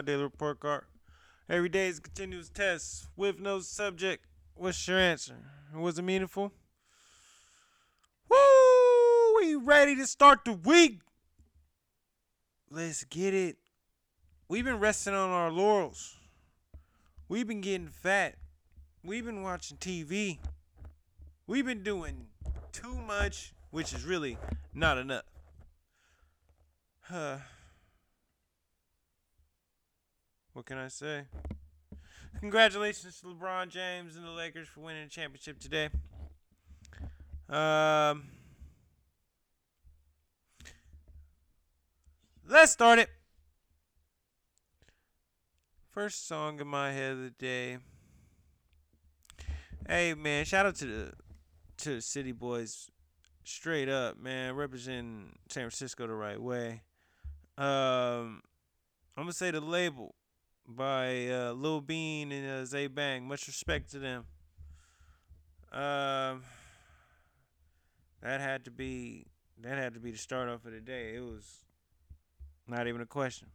my daily report card. Every day is a continuous test with no subject. What's your answer? Was it meaningful? Woo! We ready to start the week. Let's get it. We've been resting on our laurels. We've been getting fat. We've been watching TV. We've been doing too much, which is really not enough. Huh. What can I say? Congratulations to LeBron James and the Lakers for winning the championship today. Um, let's start it. First song in my head of the day. Hey man, shout out to the to the City Boys, straight up man, representing San Francisco the right way. Um, I'm gonna say the label by uh, Lil Bean and uh, Zay Bang. Much respect to them. Um, that had to be that had to be the start off of the day. It was not even a question.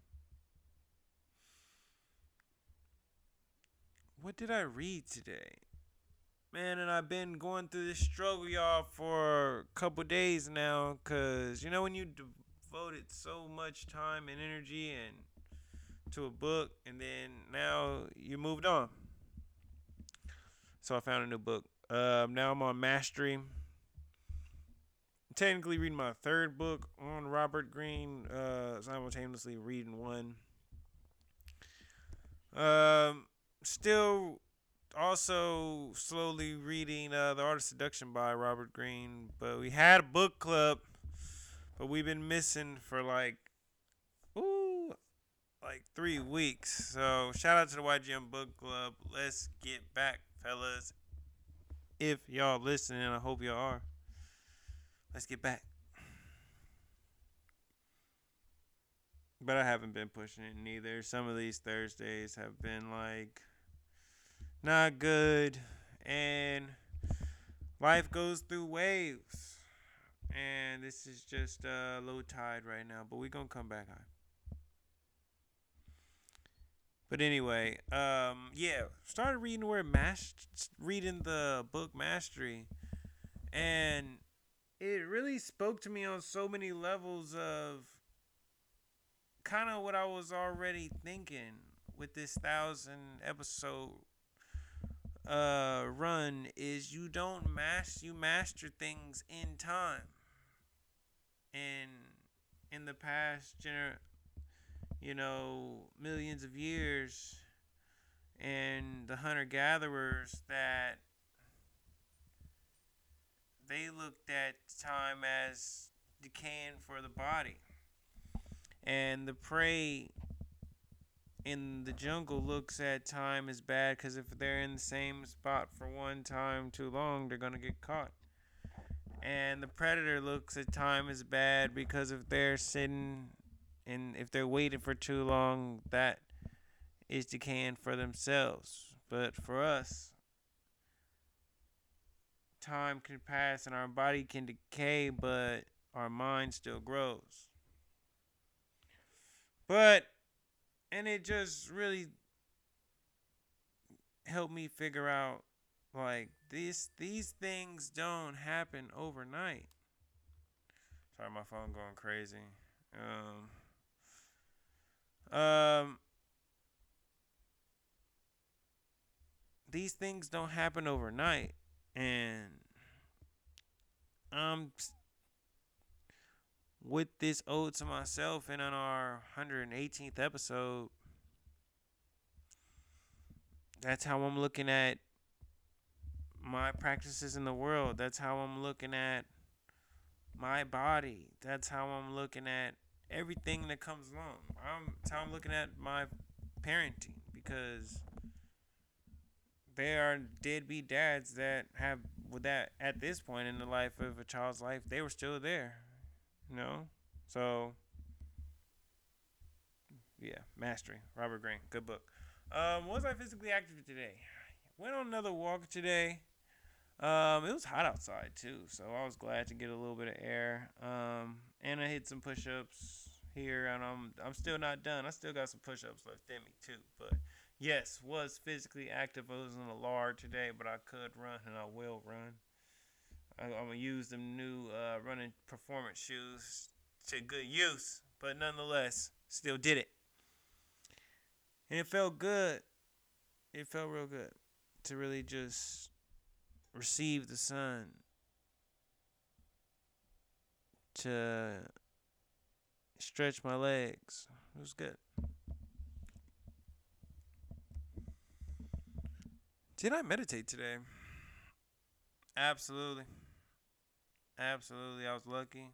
What did I read today? Man, and I've been going through this struggle, y'all, for a couple days now. Cause you know when you devoted so much time and energy and to a book, and then now you moved on. So I found a new book. Um, now I'm on Mastery. technically reading my third book on Robert Greene. Uh, simultaneously reading one. Um, still also slowly reading uh, The Art of Seduction by Robert Greene. But we had a book club, but we've been missing for like, like three weeks. So shout out to the YGM Book Club. Let's get back, fellas. If y'all listening, I hope y'all are. Let's get back. But I haven't been pushing it neither. Some of these Thursdays have been like not good. And life goes through waves. And this is just a low tide right now. But we're going to come back high. But anyway, um, yeah, started reading where mas- reading the book Mastery, and it really spoke to me on so many levels of kind of what I was already thinking with this thousand episode uh run is you don't master you master things in time. And in the past gener you know millions of years and the hunter gatherers that they looked at time as decaying for the body and the prey in the jungle looks at time as bad because if they're in the same spot for one time too long, they're gonna get caught. And the predator looks at time as bad because if they're sitting and if they're waiting for too long, that is decaying for themselves. But for us, time can pass and our body can decay, but our mind still grows. But and it just really helped me figure out like these these things don't happen overnight. Sorry, my phone going crazy. Um, um, these things don't happen overnight, and I'm with this ode to myself and on our 118th episode that's how i'm looking at my practices in the world. That's how i'm looking at my body. That's how i'm looking at everything that comes along i'm how i'm looking at my parenting because there are deadbeat dads that have with that at this point in the life of a child's life they were still there you know? So yeah, Mastery, Robert Greene, good book. Um, was I physically active today? Went on another walk today. Um, it was hot outside too, so I was glad to get a little bit of air. Um, and I hit some push-ups, here, and I'm I'm still not done. I still got some push-ups left in me too. But yes, was physically active. I was in a lard today, but I could run and I will run. I, am gonna use them new uh, running performance shoes to good use, but nonetheless, still did it, and it felt good. It felt real good to really just receive the sun to stretch my legs. It was good. Did I meditate today? Absolutely. Absolutely. I was lucky.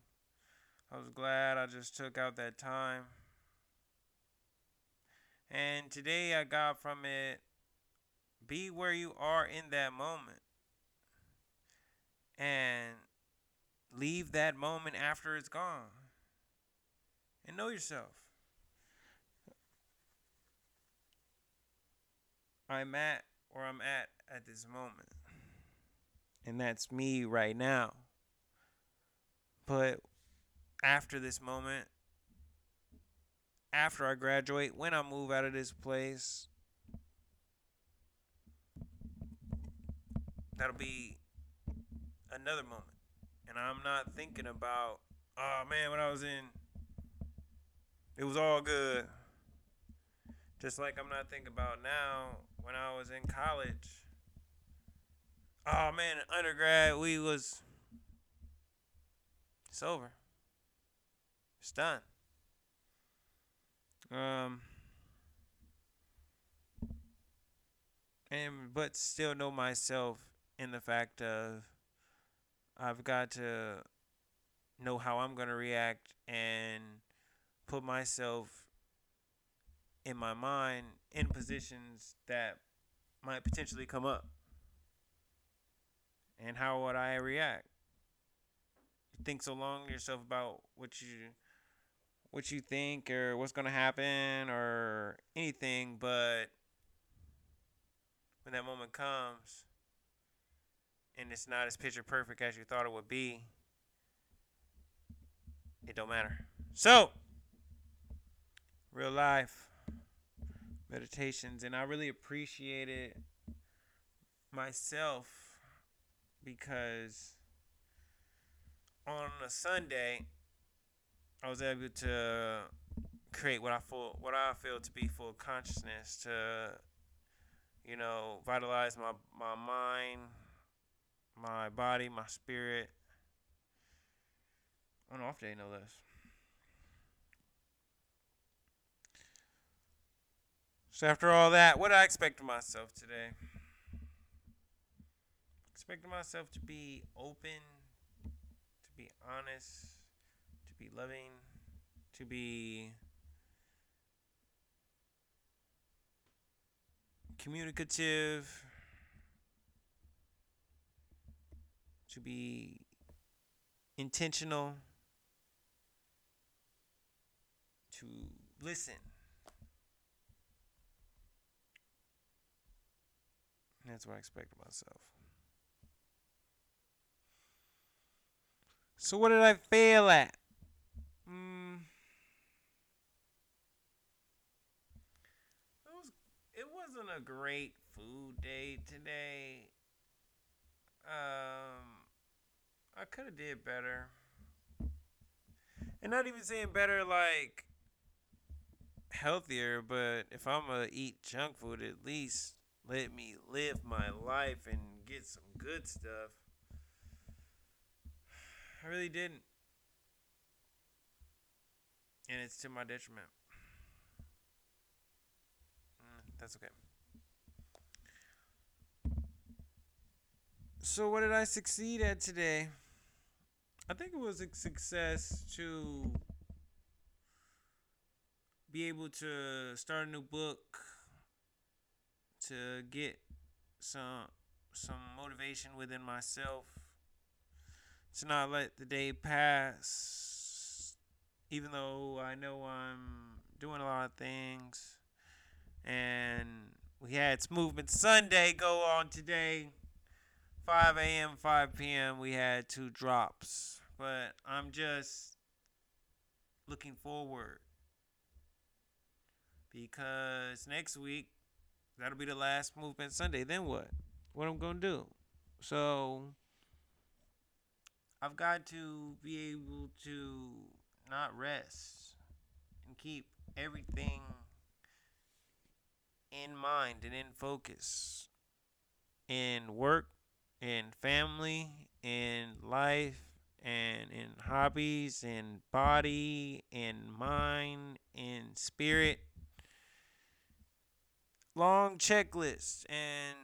I was glad I just took out that time. And today I got from it be where you are in that moment. And leave that moment after it's gone. And know yourself. I'm at where I'm at at this moment. And that's me right now. But after this moment, after I graduate, when I move out of this place, that'll be another moment. And I'm not thinking about, oh man, when I was in, it was all good. Just like I'm not thinking about now when I was in college. Oh man, undergrad, we was, it's over. It's done. Um, and but still know myself in the fact of I've got to know how I'm to react and put myself in my mind in positions that might potentially come up. And how would I react? Think so long to yourself about what you what you think or what's to happen or anything, but when that moment comes, and it's not as picture perfect as you thought it would be, it don't matter. So, real life meditations, and I really appreciated myself because on a Sunday I was able to create what I feel what I feel to be full consciousness to you know vitalize my my mind my body, my spirit. On off day, no less. So after all that, what I expect of myself today? Expecting myself to be open, to be honest, to be loving, to be communicative, to be intentional, to listen. That's what I expect of myself. So, what did I fail at? Mm. It, was, it wasn't a great food day today. Um, I could have did better. And not even saying better like healthier, but if I'm gonna eat junk food, at least let me live my life and get some good stuff. I really didn't. And it's to my detriment. Mm, that's okay. So, what did I succeed at today? I think it was a success to be able to start a new book, to get some some motivation within myself, to not let the day pass, even though I know I'm doing a lot of things. And we had Movement Sunday go on today 5 a.m., 5 p.m., we had two drops. But I'm just looking forward. Because next week, that'll be the last movement Sunday. Then what? What am I'm to do? So, I've got to be able to not rest and keep everything in mind and in focus in work, in family, in life, and in hobbies, in body, in mind, in spirit. Long checklist and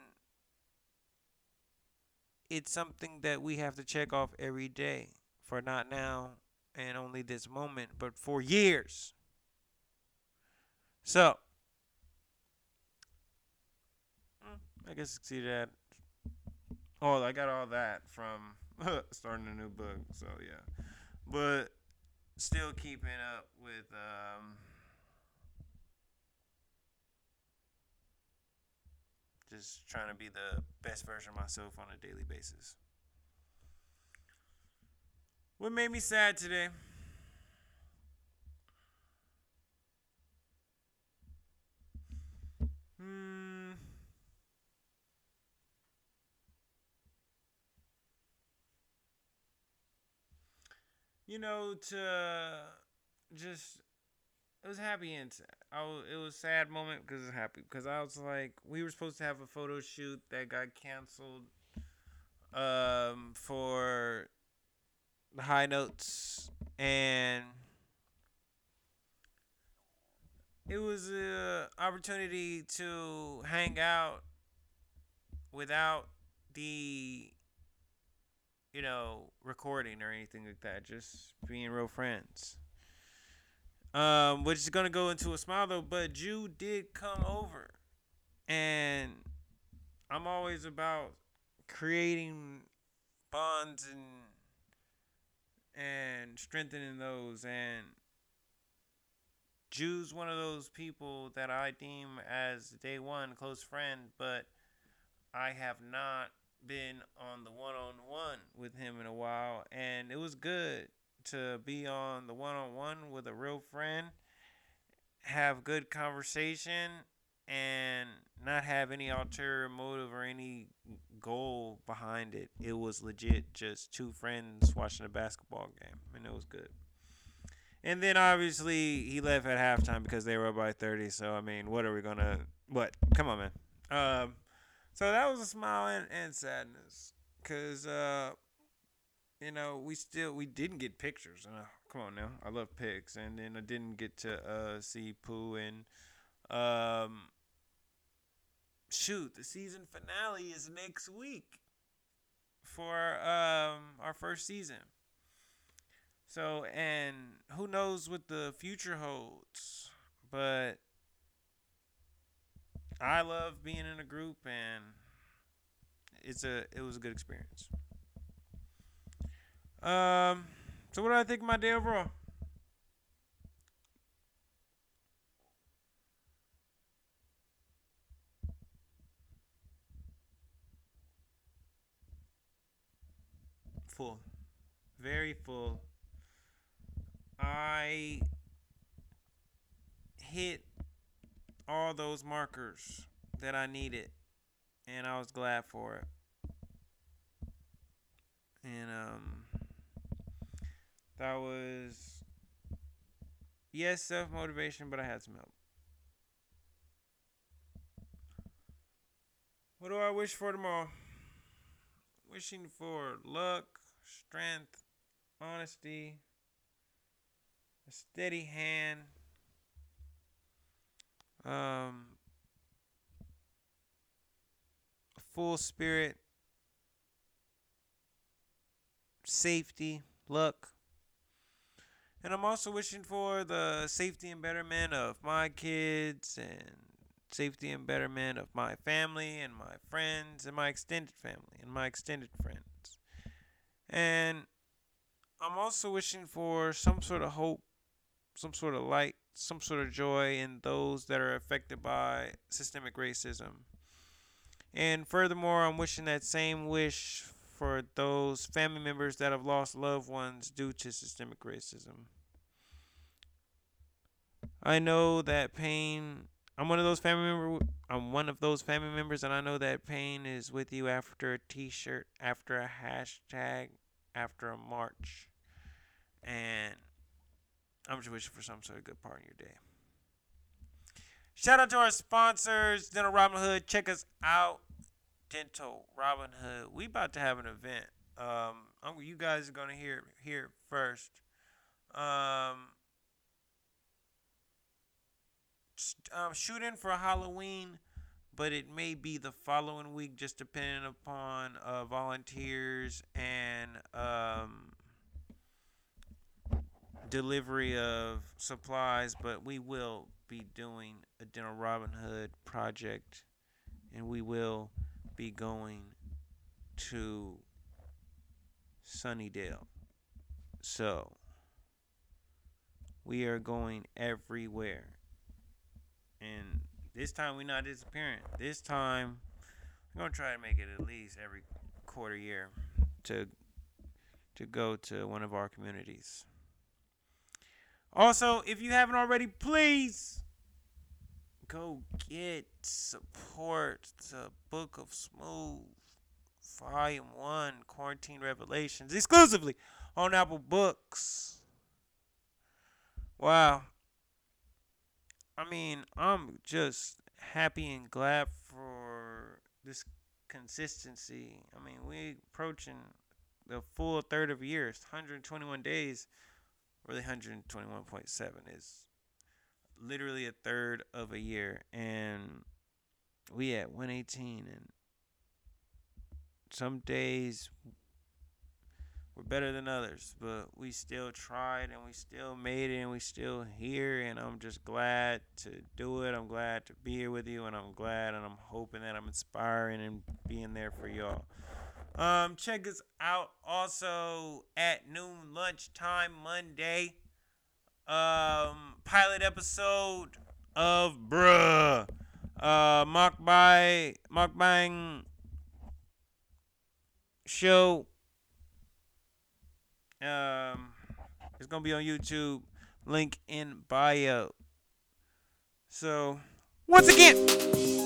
it's something that we have to check off every day for not now and only this moment, but for years. So, I guess succeeded at. Oh, I got all that from starting a new book. So yeah, but still keeping up with um, just trying to be the best version of myself on a daily basis. What made me sad today? Hmm. You know, to just it was happy and. I was, it was a sad moment because it's happy because I was like we were supposed to have a photo shoot that got canceled um for the high notes and it was an opportunity to hang out without the you know recording or anything like that just being real friends um, which is gonna go into a smile though. But Jew did come over, and I'm always about creating bonds and and strengthening those. And Jew's one of those people that I deem as day one close friend, but I have not been on the one on one with him in a while, and it was good to be on the one on one with a real friend, have good conversation, and not have any ulterior motive or any goal behind it. It was legit just two friends watching a basketball game, and it was good. And then obviously he left at halftime because they were up by 30. So I mean, what are we gonna? What? Come on, man. Um, so that was a smile and, and sadness, cause uh, you know, we still we didn't get pictures. Uh, come on now, I love pics, and then I didn't get to uh, see Pooh and um, shoot. The season finale is next week for um, our first season. So, and who knows what the future holds, but I love being in a group, and it's a it was a good experience. Um, so what do I think of my day overall? Full. Very full. I hit all those markers that I needed and I was glad for it. And um that was yes, self motivation, but I had some help. What do I wish for tomorrow? Wishing for luck, strength, honesty, a steady hand, um, a full spirit, safety, luck. And I'm also wishing for the safety and betterment of my kids and safety and betterment of my family and my friends and my extended family and my extended friends. And I'm also wishing for some sort of hope, some sort of light, some sort of joy in those that are affected by systemic racism. And furthermore, I'm wishing that same wish for those family members that have lost loved ones due to systemic racism. I know that pain. I'm one of those family member. I'm one of those family members, and I know that pain is with you after a T-shirt, after a hashtag, after a march, and I'm just wishing for some sort of good part in your day. Shout out to our sponsors, Dental Robin Hood. Check us out, Dental Robin Hood. We about to have an event. Um, you guys are gonna hear hear first. Um, um, shooting for Halloween, but it may be the following week, just depending upon uh, volunteers and um, delivery of supplies. But we will be doing a Dental Robin Hood project, and we will be going to Sunnydale. So we are going everywhere. And this time we're not disappearing. This time we're gonna try to make it at least every quarter year to to go to one of our communities. Also, if you haven't already, please go get support the Book of Smooth Volume 1 Quarantine Revelations exclusively on Apple Books. Wow. I mean, I'm just happy and glad for this consistency. I mean, we're approaching the full third of a year. 121 days, really 121.7 is literally a third of a year, and we at 118. And some days we're better than others, but we still tried and we still made it and we still here and I'm just glad to do it. I'm glad to be here with you and I'm glad and I'm hoping that I'm inspiring and being there for y'all. Um, check us out also at noon lunchtime Monday. Um, pilot episode of Bruh. Uh, mock by mock Bang show um, it's gonna be on YouTube. Link in bio. So, once again.